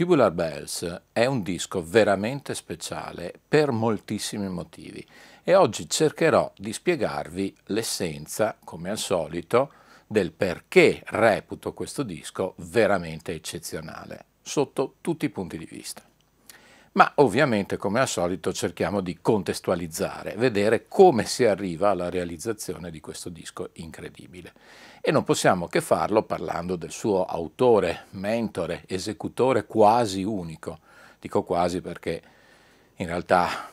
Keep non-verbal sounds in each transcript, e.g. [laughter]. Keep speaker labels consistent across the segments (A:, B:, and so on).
A: Tubular Bells è un disco veramente speciale per moltissimi motivi e oggi cercherò di spiegarvi l'essenza, come al solito, del perché reputo questo disco veramente eccezionale, sotto tutti i punti di vista. Ma ovviamente, come al solito, cerchiamo di contestualizzare, vedere come si arriva alla realizzazione di questo disco incredibile e non possiamo che farlo parlando del suo autore, mentore, esecutore quasi unico. Dico quasi perché in realtà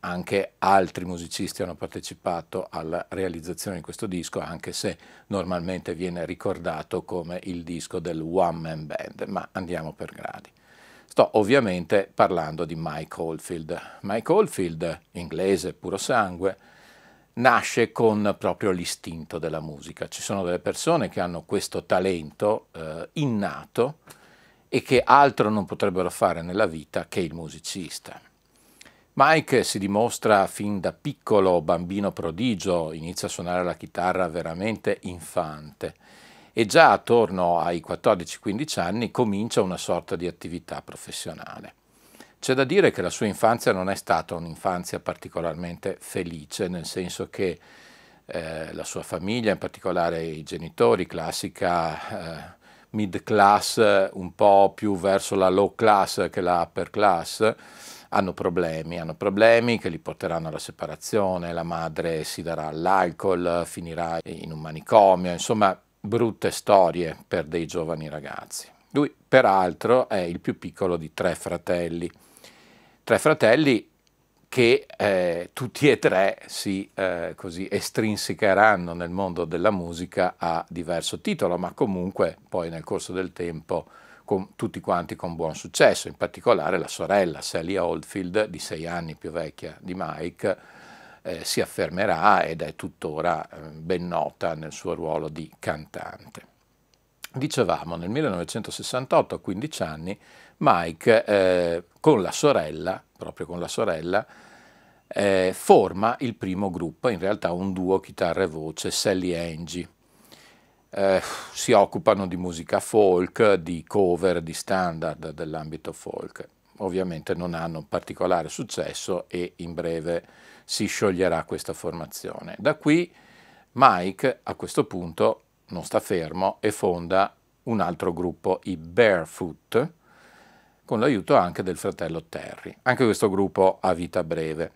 A: anche altri musicisti hanno partecipato alla realizzazione di questo disco, anche se normalmente viene ricordato come il disco del One Man Band, ma andiamo per gradi. Sto ovviamente parlando di Mike Oldfield. Mike Oldfield, inglese puro sangue, nasce con proprio l'istinto della musica. Ci sono delle persone che hanno questo talento eh, innato e che altro non potrebbero fare nella vita che il musicista. Mike si dimostra fin da piccolo bambino prodigio, inizia a suonare la chitarra veramente infante e già attorno ai 14-15 anni comincia una sorta di attività professionale. C'è da dire che la sua infanzia non è stata un'infanzia particolarmente felice, nel senso che eh, la sua famiglia, in particolare i genitori, classica eh, mid class, un po' più verso la low class che la upper class, hanno problemi, hanno problemi che li porteranno alla separazione, la madre si darà all'alcol, finirà in un manicomio, insomma brutte storie per dei giovani ragazzi. Lui peraltro è il più piccolo di tre fratelli tre fratelli che eh, tutti e tre si eh, così estrinsecheranno nel mondo della musica a diverso titolo, ma comunque poi nel corso del tempo con, tutti quanti con buon successo, in particolare la sorella Sally Oldfield, di sei anni più vecchia di Mike, eh, si affermerà ed è tuttora eh, ben nota nel suo ruolo di cantante. Dicevamo, nel 1968, a 15 anni, Mike eh, con la sorella, proprio con la sorella, eh, forma il primo gruppo, in realtà un duo chitarra e voce, Sally Angie. Eh, si occupano di musica folk, di cover, di standard dell'ambito folk. Ovviamente non hanno particolare successo e in breve si scioglierà questa formazione. Da qui Mike a questo punto non sta fermo e fonda un altro gruppo, i Barefoot, con l'aiuto anche del fratello Terry. Anche questo gruppo ha vita breve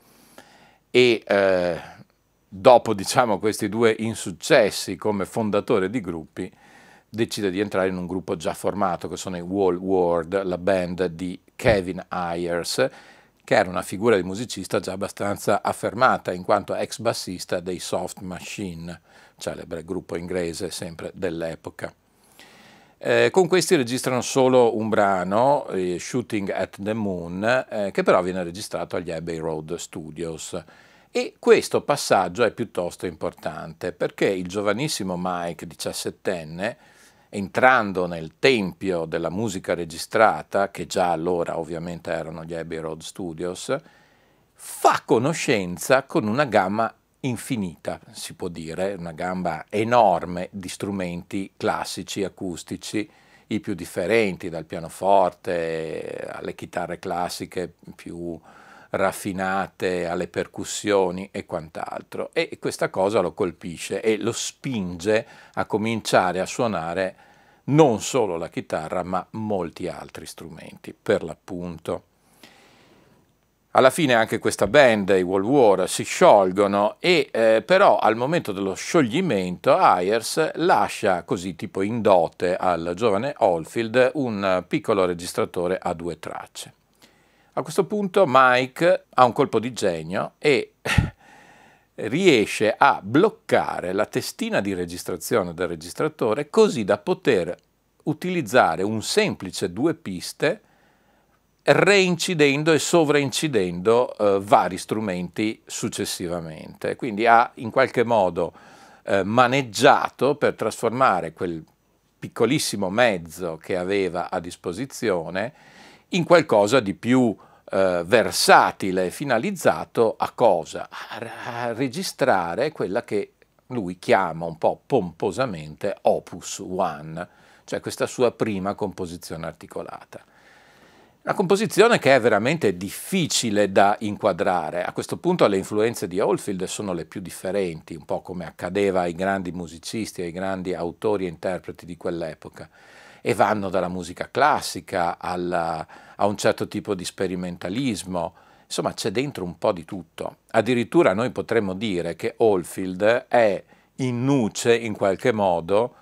A: e eh, dopo diciamo, questi due insuccessi come fondatore di gruppi decide di entrare in un gruppo già formato che sono i Wall World, la band di Kevin Ayers che era una figura di musicista già abbastanza affermata in quanto ex bassista dei Soft Machine, celebre gruppo inglese sempre dell'epoca. Eh, con questi registrano solo un brano, eh, Shooting at the Moon, eh, che però viene registrato agli Abbey Road Studios. E questo passaggio è piuttosto importante perché il giovanissimo Mike, 17enne, entrando nel tempio della musica registrata, che già allora ovviamente erano gli Abbey Road Studios, fa conoscenza con una gamma infinita, si può dire, una gamba enorme di strumenti classici, acustici, i più differenti, dal pianoforte alle chitarre classiche più raffinate, alle percussioni e quant'altro. E questa cosa lo colpisce e lo spinge a cominciare a suonare non solo la chitarra, ma molti altri strumenti, per l'appunto. Alla fine anche questa band, i World War, si sciolgono e eh, però al momento dello scioglimento Ayers lascia così tipo in dote al giovane Oldfield un piccolo registratore a due tracce. A questo punto Mike ha un colpo di genio e [laughs] riesce a bloccare la testina di registrazione del registratore così da poter utilizzare un semplice due piste reincidendo e sovraincidendo eh, vari strumenti successivamente. Quindi ha in qualche modo eh, maneggiato per trasformare quel piccolissimo mezzo che aveva a disposizione in qualcosa di più eh, versatile, finalizzato a cosa? A, registrare quella che lui chiama un po' pomposamente Opus One, cioè questa sua prima composizione articolata. Una composizione che è veramente difficile da inquadrare. A questo punto le influenze di Oldfield sono le più differenti, un po' come accadeva ai grandi musicisti, ai grandi autori e interpreti di quell'epoca, e vanno dalla musica classica alla, a un certo tipo di sperimentalismo. Insomma, c'è dentro un po' di tutto. Addirittura noi potremmo dire che Oldfield è in nuce, in qualche modo,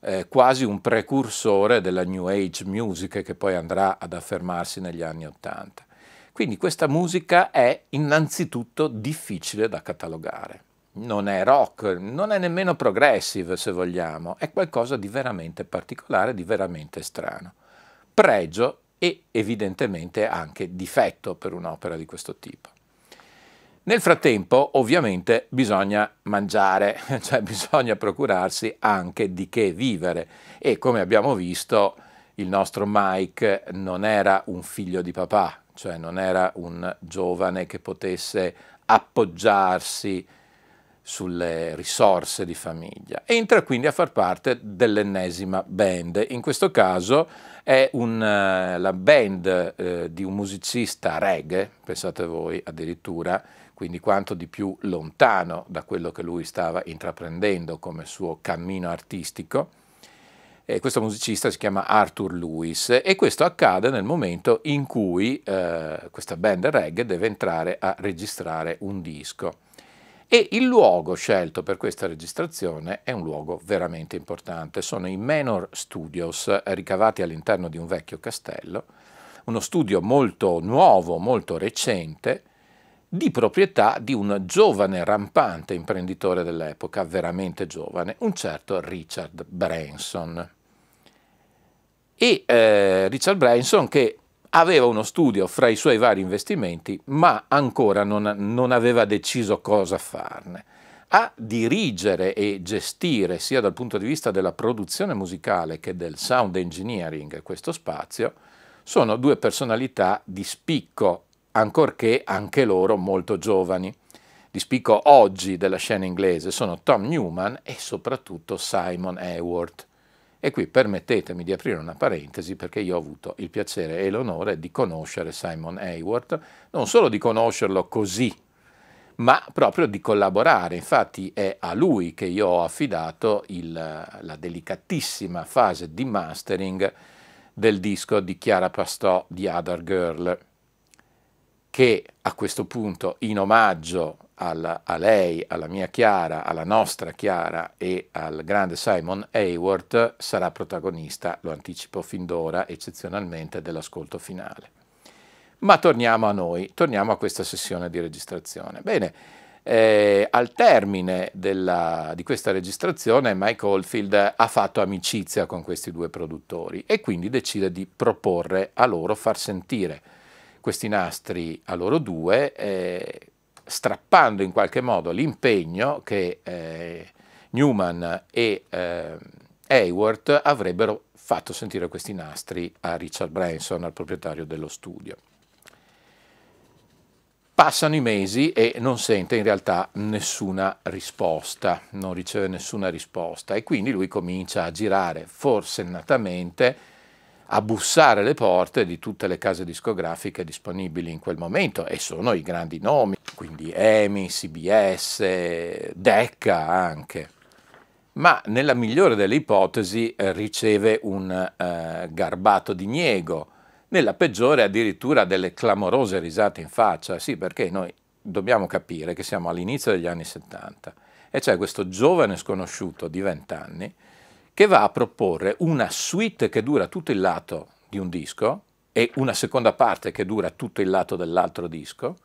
A: eh, quasi un precursore della New Age music che poi andrà ad affermarsi negli anni Ottanta. Quindi questa musica è innanzitutto difficile da catalogare. Non è rock, non è nemmeno progressive se vogliamo, è qualcosa di veramente particolare, di veramente strano. Pregio e evidentemente anche difetto per un'opera di questo tipo. Nel frattempo, ovviamente, bisogna mangiare, [laughs] cioè bisogna procurarsi anche di che vivere e come abbiamo visto il nostro Mike non era un figlio di papà, cioè non era un giovane che potesse appoggiarsi sulle risorse di famiglia. Entra quindi a far parte dell'ennesima band. In questo caso è un, uh, la band uh, di un musicista reggae, pensate voi addirittura, quindi quanto di più lontano da quello che lui stava intraprendendo come suo cammino artistico. E questo musicista si chiama Arthur Lewis e questo accade nel momento in cui eh, questa band reggae deve entrare a registrare un disco. E il luogo scelto per questa registrazione è un luogo veramente importante, sono i Manor Studios ricavati all'interno di un vecchio castello, uno studio molto nuovo, molto recente, di proprietà di un giovane rampante imprenditore dell'epoca, veramente giovane, un certo Richard Branson. E eh, Richard Branson che aveva uno studio fra i suoi vari investimenti, ma ancora non, non aveva deciso cosa farne. A dirigere e gestire, sia dal punto di vista della produzione musicale che del sound engineering, questo spazio, sono due personalità di spicco ancorché anche loro molto giovani. Di spicco oggi della scena inglese sono Tom Newman e soprattutto Simon Hayward. E qui permettetemi di aprire una parentesi perché io ho avuto il piacere e l'onore di conoscere Simon Hayward, non solo di conoscerlo così, ma proprio di collaborare. Infatti è a lui che io ho affidato il, la delicatissima fase di mastering del disco di Chiara Pastò di Other Girl che a questo punto in omaggio alla, a lei, alla mia Chiara, alla nostra Chiara e al grande Simon Hayward sarà protagonista, lo anticipo fin d'ora, eccezionalmente dell'ascolto finale. Ma torniamo a noi, torniamo a questa sessione di registrazione. Bene, eh, al termine della, di questa registrazione Mike Oldfield ha fatto amicizia con questi due produttori e quindi decide di proporre a loro far sentire questi nastri a loro due, eh, strappando in qualche modo l'impegno che eh, Newman e eh, Hayward avrebbero fatto sentire questi nastri a Richard Branson, al proprietario dello studio. Passano i mesi e non sente in realtà nessuna risposta, non riceve nessuna risposta e quindi lui comincia a girare forsennatamente a bussare le porte di tutte le case discografiche disponibili in quel momento e sono i grandi nomi, quindi EMI, CBS, Decca anche. Ma nella migliore delle ipotesi eh, riceve un eh, garbato diniego, nella peggiore addirittura delle clamorose risate in faccia, sì perché noi dobbiamo capire che siamo all'inizio degli anni 70 e c'è questo giovane sconosciuto di 20 anni che va a proporre una suite che dura tutto il lato di un disco e una seconda parte che dura tutto il lato dell'altro disco,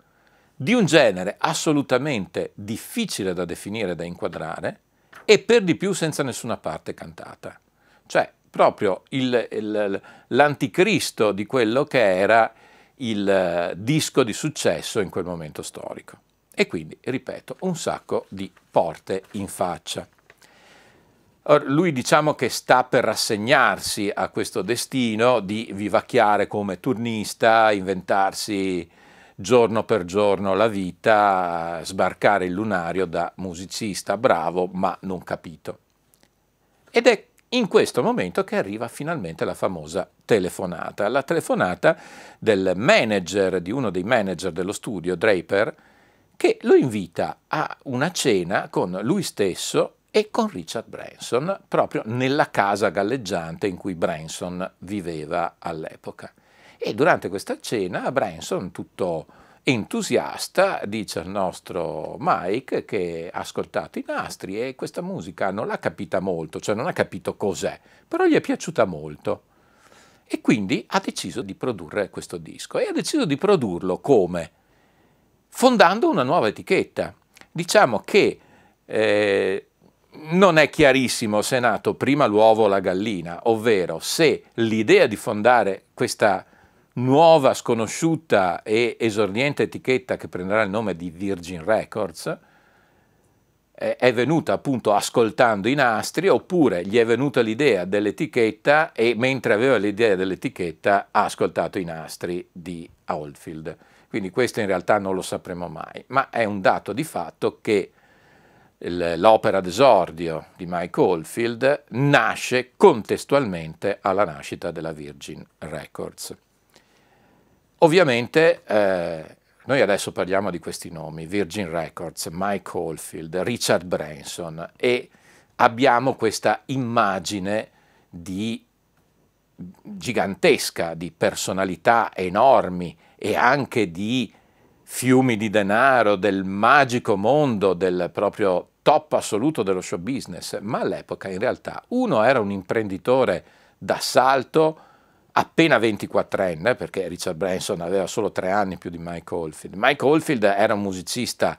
A: di un genere assolutamente difficile da definire, da inquadrare, e per di più senza nessuna parte cantata. Cioè, proprio il, il, l'anticristo di quello che era il eh, disco di successo in quel momento storico. E quindi, ripeto, un sacco di porte in faccia. Lui diciamo che sta per rassegnarsi a questo destino di vivacchiare come turnista, inventarsi giorno per giorno la vita, sbarcare il lunario da musicista bravo ma non capito. Ed è in questo momento che arriva finalmente la famosa telefonata, la telefonata del manager, di uno dei manager dello studio, Draper, che lo invita a una cena con lui stesso e con Richard Branson, proprio nella casa galleggiante in cui Branson viveva all'epoca. E durante questa cena Branson, tutto entusiasta, dice al nostro Mike che ha ascoltato i nastri e questa musica non l'ha capita molto, cioè non ha capito cos'è, però gli è piaciuta molto. E quindi ha deciso di produrre questo disco e ha deciso di produrlo come? Fondando una nuova etichetta. Diciamo che eh, non è chiarissimo se è nato prima l'uovo o la gallina, ovvero se l'idea di fondare questa nuova, sconosciuta e esordiente etichetta che prenderà il nome di Virgin Records è venuta appunto ascoltando i nastri oppure gli è venuta l'idea dell'etichetta e mentre aveva l'idea dell'etichetta ha ascoltato i nastri di Oldfield. Quindi questo in realtà non lo sapremo mai, ma è un dato di fatto che l'opera d'esordio di Mike Oldfield nasce contestualmente alla nascita della Virgin Records. Ovviamente eh, noi adesso parliamo di questi nomi, Virgin Records, Mike Oldfield, Richard Branson e abbiamo questa immagine di gigantesca, di personalità enormi e anche di fiumi di denaro, del magico mondo, del proprio top assoluto dello show business, ma all'epoca in realtà uno era un imprenditore d'assalto appena 24enne, perché Richard Branson aveva solo tre anni più di Mike Oldfield. Mike Oldfield era un musicista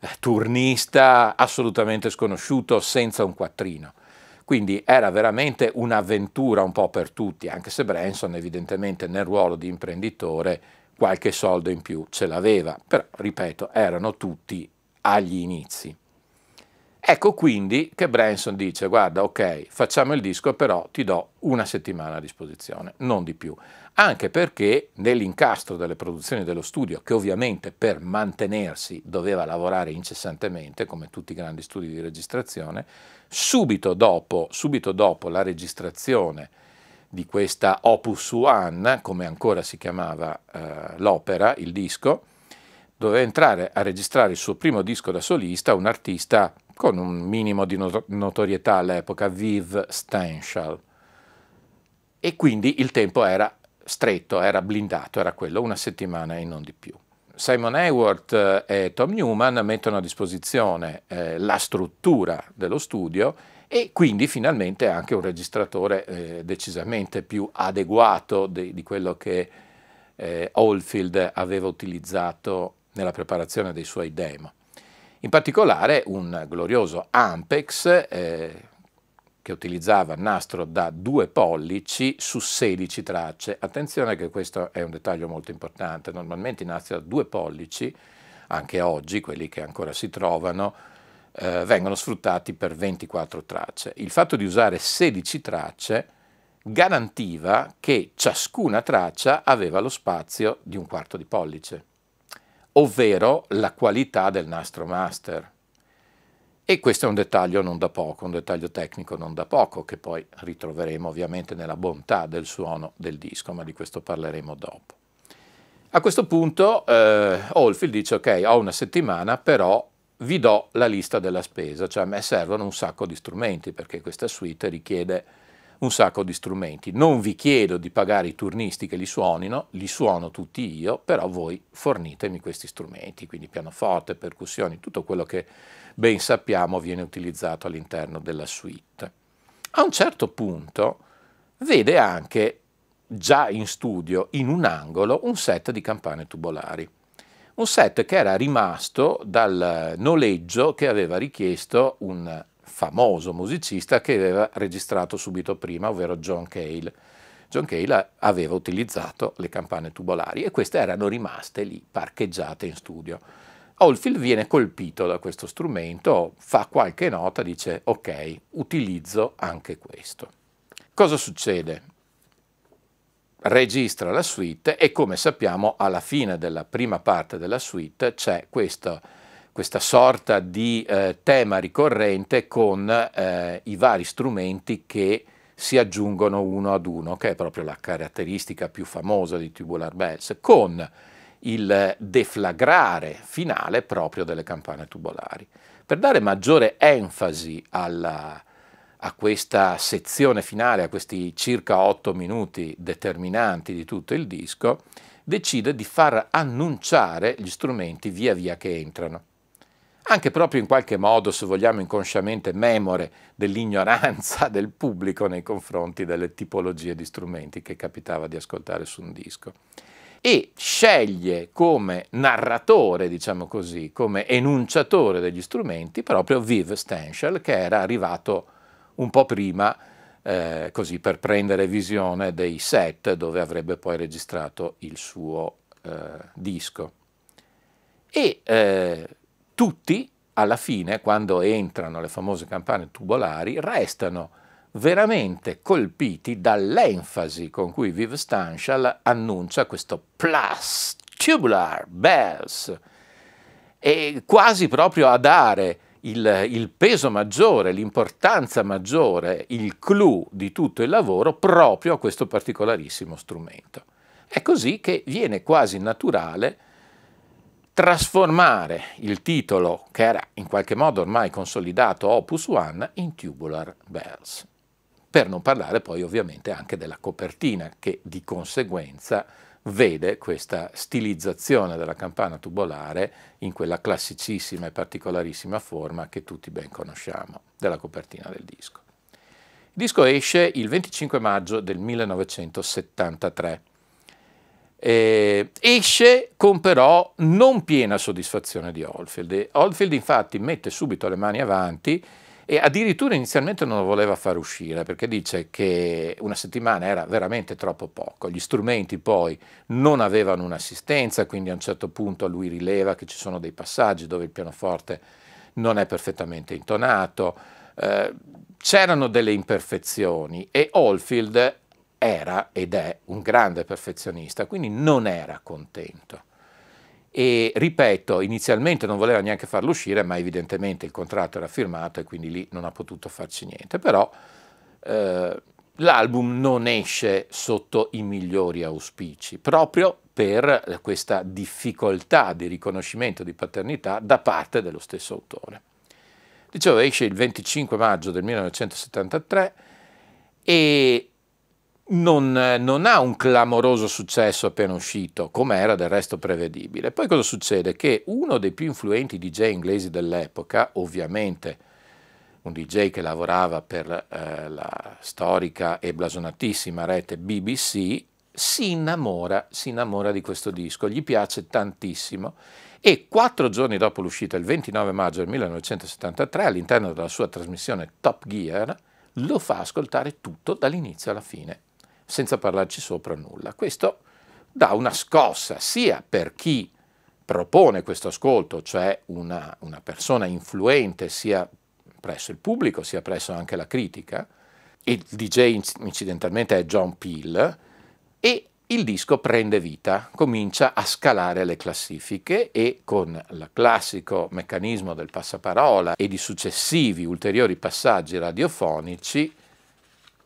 A: eh, turnista assolutamente sconosciuto, senza un quattrino. Quindi era veramente un'avventura un po' per tutti, anche se Branson evidentemente nel ruolo di imprenditore qualche soldo in più ce l'aveva, però ripeto, erano tutti agli inizi. Ecco quindi che Branson dice, guarda, ok, facciamo il disco, però ti do una settimana a disposizione, non di più. Anche perché nell'incastro delle produzioni dello studio, che ovviamente per mantenersi doveva lavorare incessantemente, come tutti i grandi studi di registrazione, subito dopo, subito dopo la registrazione di questa Opus One, come ancora si chiamava eh, l'opera, il disco, doveva entrare a registrare il suo primo disco da solista un artista con un minimo di notorietà all'epoca, Viv Stanshall. E quindi il tempo era stretto, era blindato, era quello, una settimana e non di più. Simon Hayward eh, e Tom Newman mettono a disposizione eh, la struttura dello studio e quindi finalmente anche un registratore eh, decisamente più adeguato di, di quello che eh, Oldfield aveva utilizzato nella preparazione dei suoi demo. In particolare un glorioso Ampex eh, che utilizzava nastro da 2 pollici su 16 tracce. Attenzione che questo è un dettaglio molto importante, normalmente i nastri da 2 pollici, anche oggi quelli che ancora si trovano, eh, vengono sfruttati per 24 tracce. Il fatto di usare 16 tracce garantiva che ciascuna traccia aveva lo spazio di un quarto di pollice, ovvero la qualità del nastro master. E questo è un dettaglio non da poco, un dettaglio tecnico non da poco, che poi ritroveremo ovviamente nella bontà del suono del disco, ma di questo parleremo dopo. A questo punto eh, Oldfield dice ok, ho una settimana, però vi do la lista della spesa, cioè a me servono un sacco di strumenti perché questa suite richiede un sacco di strumenti. Non vi chiedo di pagare i turnisti che li suonino, li suono tutti io, però voi fornitemi questi strumenti, quindi pianoforte, percussioni, tutto quello che ben sappiamo viene utilizzato all'interno della suite. A un certo punto vede anche già in studio, in un angolo, un set di campane tubolari un set che era rimasto dal noleggio che aveva richiesto un famoso musicista che aveva registrato subito prima, ovvero John Cale. John Cale aveva utilizzato le campane tubolari e queste erano rimaste lì, parcheggiate in studio. Oldfield viene colpito da questo strumento, fa qualche nota, dice ok, utilizzo anche questo. Cosa succede? Registra la suite e come sappiamo alla fine della prima parte della suite c'è questo, questa sorta di eh, tema ricorrente con eh, i vari strumenti che si aggiungono uno ad uno, che è proprio la caratteristica più famosa di Tubular Bells, con il deflagrare finale proprio delle campane tubolari. Per dare maggiore enfasi alla, a questa sezione finale, a questi circa otto minuti determinanti di tutto il disco, decide di far annunciare gli strumenti via via che entrano. Anche proprio in qualche modo, se vogliamo inconsciamente, memore dell'ignoranza del pubblico nei confronti delle tipologie di strumenti che capitava di ascoltare su un disco. E sceglie come narratore, diciamo così, come enunciatore degli strumenti proprio Viv Stanshall, che era arrivato un po' prima eh, così per prendere visione dei set dove avrebbe poi registrato il suo eh, disco. E eh, tutti, alla fine, quando entrano le famose campane tubolari, restano veramente colpiti dall'enfasi con cui Viv Stanshall annuncia questo plus tubular bells e quasi proprio a dare il, il peso maggiore, l'importanza maggiore, il clou di tutto il lavoro proprio a questo particolarissimo strumento. È così che viene quasi naturale trasformare il titolo, che era in qualche modo ormai consolidato Opus One, in Tubular Bells. Per non parlare poi ovviamente anche della copertina, che di conseguenza vede questa stilizzazione della campana tubolare in quella classicissima e particolarissima forma che tutti ben conosciamo della copertina del disco. Il disco esce il 25 maggio del 1973. Eh, esce con però non piena soddisfazione di Oldfield. Oldfield infatti mette subito le mani avanti e addirittura inizialmente non lo voleva far uscire perché dice che una settimana era veramente troppo poco, gli strumenti poi non avevano un'assistenza, quindi a un certo punto lui rileva che ci sono dei passaggi dove il pianoforte non è perfettamente intonato, eh, c'erano delle imperfezioni e Oldfield era ed è un grande perfezionista, quindi non era contento e ripeto, inizialmente non voleva neanche farlo uscire, ma evidentemente il contratto era firmato e quindi lì non ha potuto farci niente, però eh, l'album non esce sotto i migliori auspici, proprio per questa difficoltà di riconoscimento di paternità da parte dello stesso autore. Dicevo, esce il 25 maggio del 1973 e non, non, ha un clamoroso successo appena uscito, come era del resto prevedibile. Poi cosa succede? Che uno dei più influenti DJ inglesi dell'epoca, ovviamente un DJ che lavorava per eh, la storica e blasonatissima rete BBC, si innamora, si innamora di questo disco, gli piace tantissimo e quattro giorni dopo l'uscita, il 29 maggio del 1973, all'interno della sua trasmissione Top Gear, lo fa ascoltare tutto dall'inizio alla fine senza parlarci sopra nulla. Questo dà una scossa sia per chi propone questo ascolto, cioè una, una persona influente sia presso il pubblico sia presso anche la critica, il DJ incidentalmente è John Peel, e il disco prende vita, comincia a scalare le classifiche e con il classico meccanismo del passaparola e di successivi ulteriori passaggi radiofonici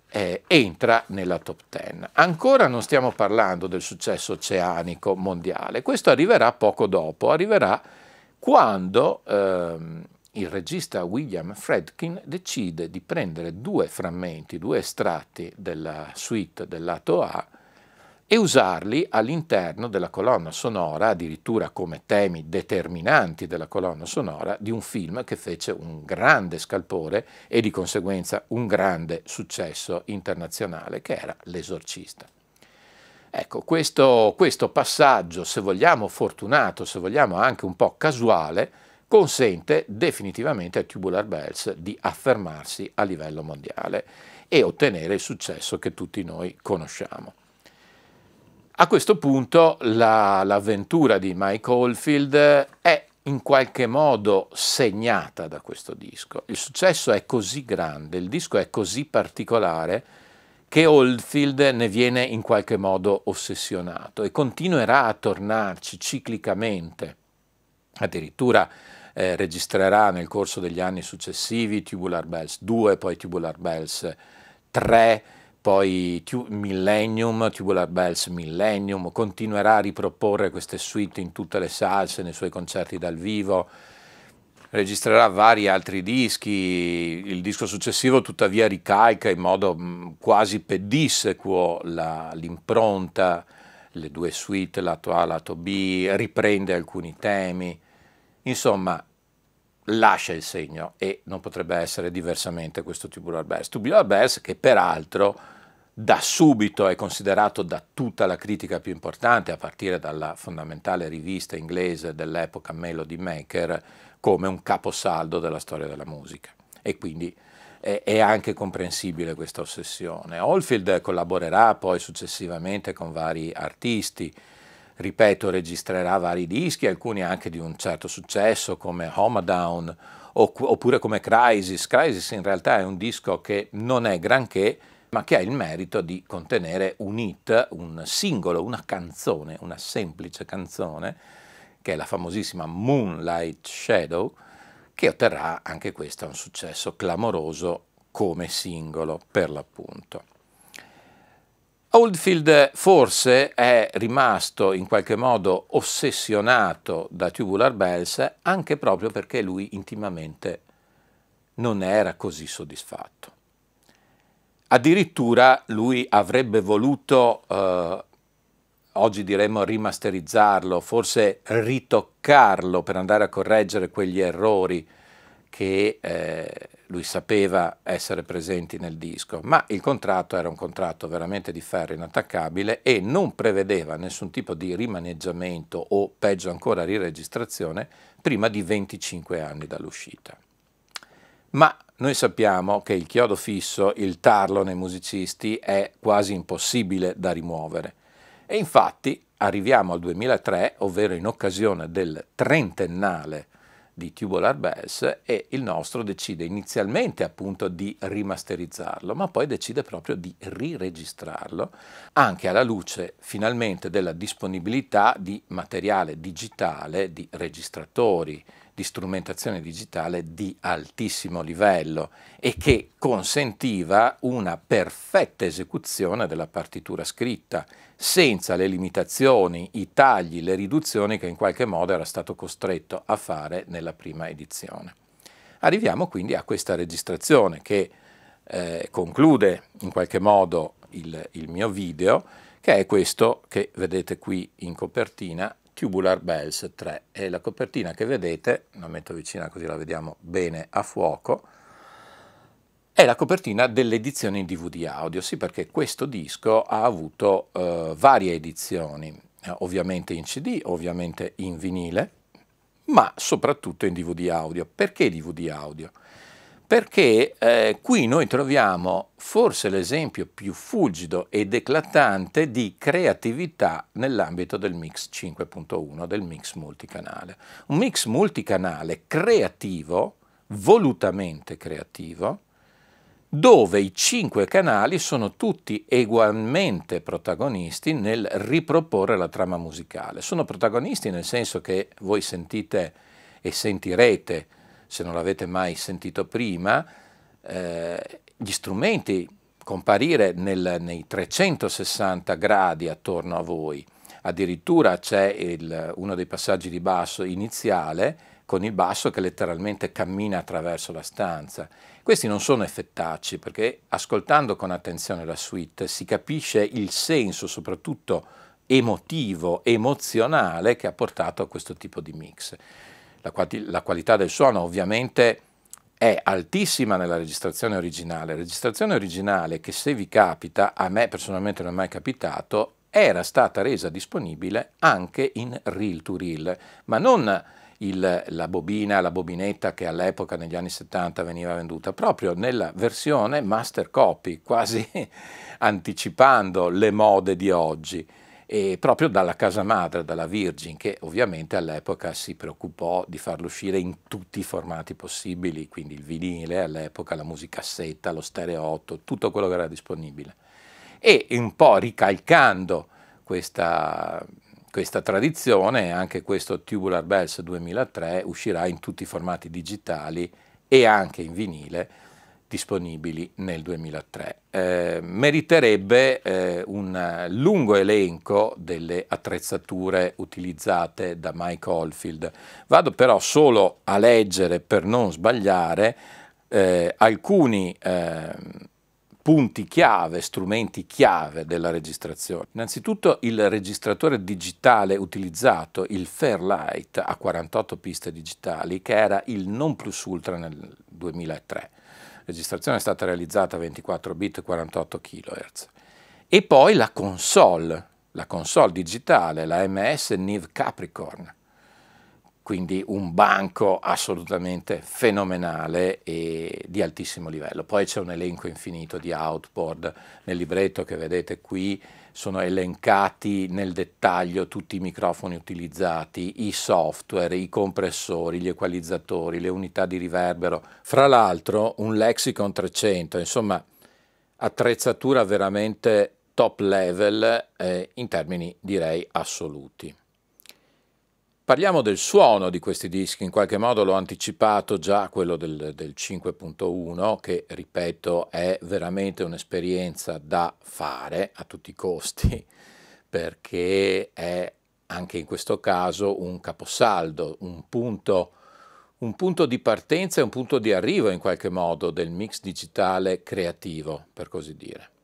A: eh, entra nella top 10. Ancora non stiamo parlando del successo oceanico mondiale, questo arriverà poco dopo, arriverà quando ehm, il regista William Fredkin decide di prendere due frammenti, due estratti della suite del lato A e usarli all'interno della colonna sonora, addirittura come temi determinanti della colonna sonora, di un film che fece un grande scalpore e di conseguenza un grande successo internazionale, che era L'esorcista. Ecco, questo, questo passaggio, se vogliamo fortunato, se vogliamo anche un po' casuale, consente definitivamente a Tubular Bells di affermarsi a livello mondiale e ottenere il successo che tutti noi conosciamo. A questo punto la, l'avventura di Mike Oldfield è in qualche modo segnata da questo disco. Il successo è così grande, il disco è così particolare che Oldfield ne viene in qualche modo ossessionato e continuerà a tornarci ciclicamente. Addirittura eh, registrerà nel corso degli anni successivi Tubular Bells 2, poi Tubular Bells 3, poi Millennium, Tubular Bells Millennium, continuerà a riproporre queste suite in tutte le salse, nei suoi concerti dal vivo, registrerà vari altri dischi, il disco successivo tuttavia ricalca in modo mm, quasi pedissequo l'impronta, le due suite, lato A, lato B, riprende alcuni temi, insomma lascia il segno e non potrebbe essere diversamente questo Tubular Bells. Tubular Bells che peraltro da subito è considerato da tutta la critica più importante, a partire dalla fondamentale rivista inglese dell'epoca Melody Maker, come un caposaldo della storia della musica. E quindi è, è anche comprensibile questa ossessione. Oldfield collaborerà poi successivamente con vari artisti, ripeto, registrerà vari dischi, alcuni anche di un certo successo come Homadown oppure come Crisis. Crisis in realtà è un disco che non è granché, ma che ha il merito di contenere un hit, un singolo, una canzone, una semplice canzone, che è la famosissima Moonlight Shadow, che otterrà anche questa un successo clamoroso come singolo per l'appunto. Oldfield forse è rimasto in qualche modo ossessionato da Tubular Bells anche proprio perché lui intimamente non era così soddisfatto. Addirittura lui avrebbe voluto, eh, oggi diremmo rimasterizzarlo, forse ritoccarlo per andare a correggere quegli errori che eh, lui sapeva essere presenti nel disco, ma il contratto era un contratto veramente di ferro inattaccabile e non prevedeva nessun tipo di rimaneggiamento o peggio ancora riregistrazione prima di 25 anni dall'uscita. Ma noi sappiamo che il chiodo fisso, il tarlo nei musicisti, è quasi impossibile da rimuovere. E infatti arriviamo al 2003, ovvero in occasione del trentennale di Tubular Bells e il nostro decide inizialmente appunto di rimasterizzarlo, ma poi decide proprio di riregistrarlo anche alla luce finalmente della disponibilità di materiale digitale, di registratori, di strumentazione digitale di altissimo livello e che consentiva una perfetta esecuzione della partitura scritta, senza le limitazioni, i tagli, le riduzioni che in qualche modo era stato costretto a fare nella prima edizione. Arriviamo quindi a questa registrazione che eh, conclude in qualche modo il, il mio video, che è questo che vedete qui in copertina Tubular Bells 3 e la copertina che vedete, la metto vicina così la vediamo bene a fuoco, è la copertina dell'edizione in DVD audio, sì perché questo disco ha avuto eh, varie edizioni, eh, ovviamente in CD, ovviamente in vinile, ma soprattutto in DVD audio. Perché DVD audio? Perché eh, qui noi troviamo forse l'esempio più fulgido ed eclatante di creatività nell'ambito del mix 5.1, del mix multicanale. Un mix multicanale creativo, volutamente creativo, dove i cinque canali sono tutti ugualmente protagonisti nel riproporre la trama musicale. Sono protagonisti nel senso che voi sentite e sentirete se non l'avete mai sentito prima, eh, gli strumenti comparire nel, nei 360 gradi attorno a voi. Addirittura c'è il, uno dei passaggi di basso iniziale con il basso che letteralmente cammina attraverso la stanza. Questi non sono effettacci perché ascoltando con attenzione la suite si capisce il senso soprattutto emotivo, emozionale che ha portato a questo tipo di mix la, quali- la qualità del suono ovviamente è altissima nella registrazione originale. Registrazione originale che se vi capita, a me personalmente non è mai capitato, era stata resa disponibile anche in reel to reel, ma non il, la bobina, la bobinetta che all'epoca negli anni 70 veniva venduta, proprio nella versione master copy, quasi [laughs] anticipando le mode di oggi e proprio dalla casa madre, dalla Virgin, che ovviamente all'epoca si preoccupò di farlo uscire in tutti i formati possibili, quindi il vinile all'epoca, la musicassetta, lo stereo 8, tutto quello che era disponibile. E un po' ricalcando questa, questa tradizione, anche questo Tubular Bells 2003 uscirà in tutti i formati digitali e anche in vinile disponibili nel 2003. Eh, meriterebbe eh, un lungo elenco delle attrezzature utilizzate da Mike Oldfield. Vado però solo a leggere per non sbagliare eh, alcuni ehm, punti chiave, strumenti chiave della registrazione. Innanzitutto il registratore digitale utilizzato, il Fairlight a 48 piste digitali, che era il non plus ultra nel 2003 registrazione è stata realizzata a 24 bit 48 kHz. E poi la console, la console digitale, la MS NIV Capricorn, quindi un banco assolutamente fenomenale e di altissimo livello. Poi c'è un elenco infinito di outboard nel libretto che vedete qui, sono elencati nel dettaglio tutti i microfoni utilizzati, i software, i compressori, gli equalizzatori, le unità di riverbero. Fra l'altro un Lexicon 300, insomma attrezzatura veramente top level eh, in termini direi assoluti. Parliamo del suono di questi dischi, in qualche modo l'ho anticipato già quello del, del 5.1 che ripeto è veramente un'esperienza da fare a tutti i costi [laughs] perché è anche in questo caso un caposaldo, un punto, un punto di partenza e un punto di arrivo in qualche modo del mix digitale creativo per così dire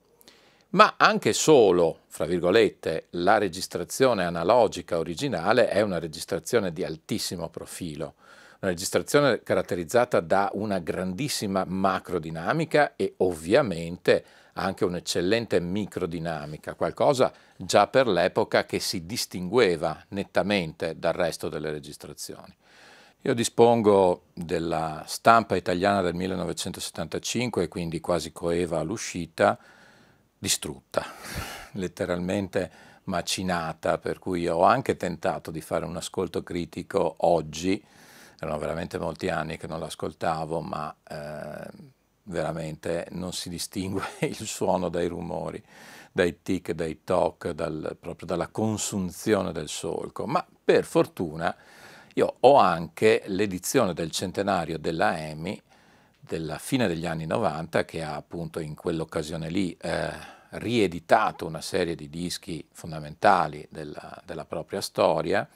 A: ma anche solo, fra virgolette, la registrazione analogica originale è una registrazione di altissimo profilo, una registrazione caratterizzata da una grandissima macrodinamica e ovviamente anche un'eccellente microdinamica, qualcosa già per l'epoca che si distingueva nettamente dal resto delle registrazioni. Io dispongo della stampa italiana del 1975 e quindi quasi coeva all'uscita, distrutta, letteralmente macinata, per cui ho anche tentato di fare un ascolto critico oggi, erano veramente molti anni che non l'ascoltavo, ma eh, veramente non si distingue [laughs] il suono dai rumori, dai tic, dai toc, dal, proprio dalla consunzione del solco, ma per fortuna io ho anche l'edizione del centenario della EMI della fine degli anni 90 che ha appunto in quell'occasione lì eh, rieditato una serie di dischi fondamentali della, della propria storia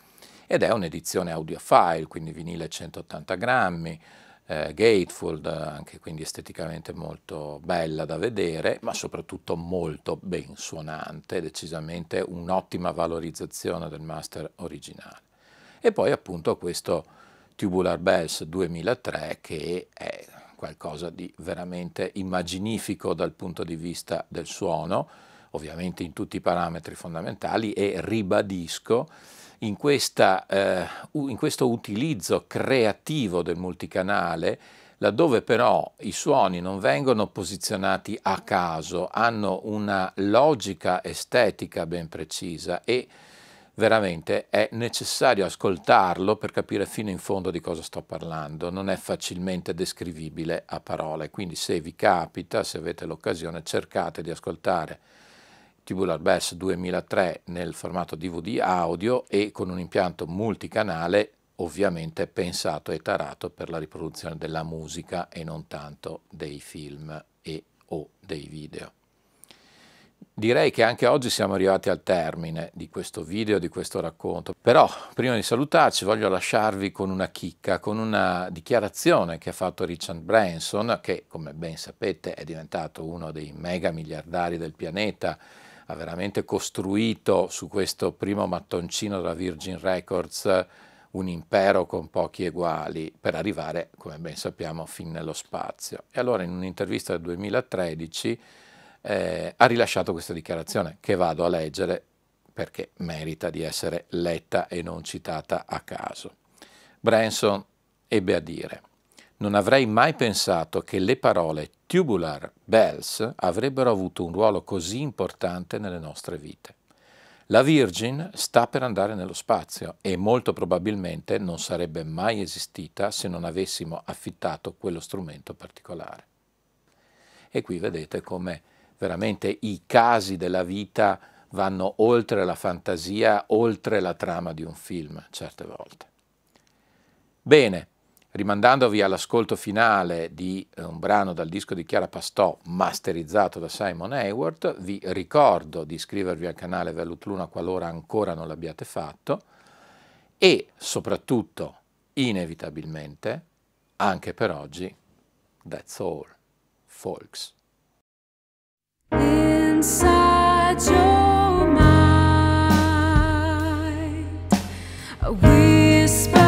A: ed è un'edizione audiophile, quindi vinile 180 grammi, eh, gatefold, anche quindi esteticamente molto bella da vedere, ma soprattutto molto ben suonante, decisamente un'ottima valorizzazione del master originale. E poi appunto questo Tubular Bells 2003 che è qualcosa di veramente immaginifico dal punto di vista del suono, ovviamente in tutti i parametri fondamentali e ribadisco in, questa, eh, in questo utilizzo creativo del multicanale laddove però i suoni non vengono posizionati a caso, hanno una logica estetica ben precisa e veramente è necessario ascoltarlo per capire fino in fondo di cosa sto parlando, non è facilmente descrivibile a parole, quindi se vi capita, se avete l'occasione, cercate di ascoltare Tubular Bass 2003 nel formato DVD audio e con un impianto multicanale ovviamente pensato e tarato per la riproduzione della musica e non tanto dei film e o dei video. Direi che anche oggi siamo arrivati al termine di questo video, di questo racconto, però prima di salutarci voglio lasciarvi con una chicca, con una dichiarazione che ha fatto Richard Branson, che come ben sapete è diventato uno dei mega miliardari del pianeta, ha veramente costruito su questo primo mattoncino della Virgin Records un impero con pochi eguali per arrivare, come ben sappiamo, fin nello spazio. E allora in un'intervista del 2013 eh, ha rilasciato questa dichiarazione che vado a leggere perché merita di essere letta e non citata a caso. Branson ebbe a dire non avrei mai pensato che le parole tubular bells avrebbero avuto un ruolo così importante nelle nostre vite. La Virgin sta per andare nello spazio e molto probabilmente non sarebbe mai esistita se non avessimo affittato quello strumento particolare. E qui vedete come veramente i casi della vita vanno oltre la fantasia, oltre la trama di un film, certe volte. Bene,
B: rimandandovi all'ascolto finale di eh, un brano dal disco di Chiara Pastò masterizzato da Simon Hayward, vi ricordo di iscrivervi al canale Velut Luna qualora ancora non l'abbiate fatto e soprattutto, inevitabilmente, anche per oggi, that's all, folks. Inside your mind, whisper.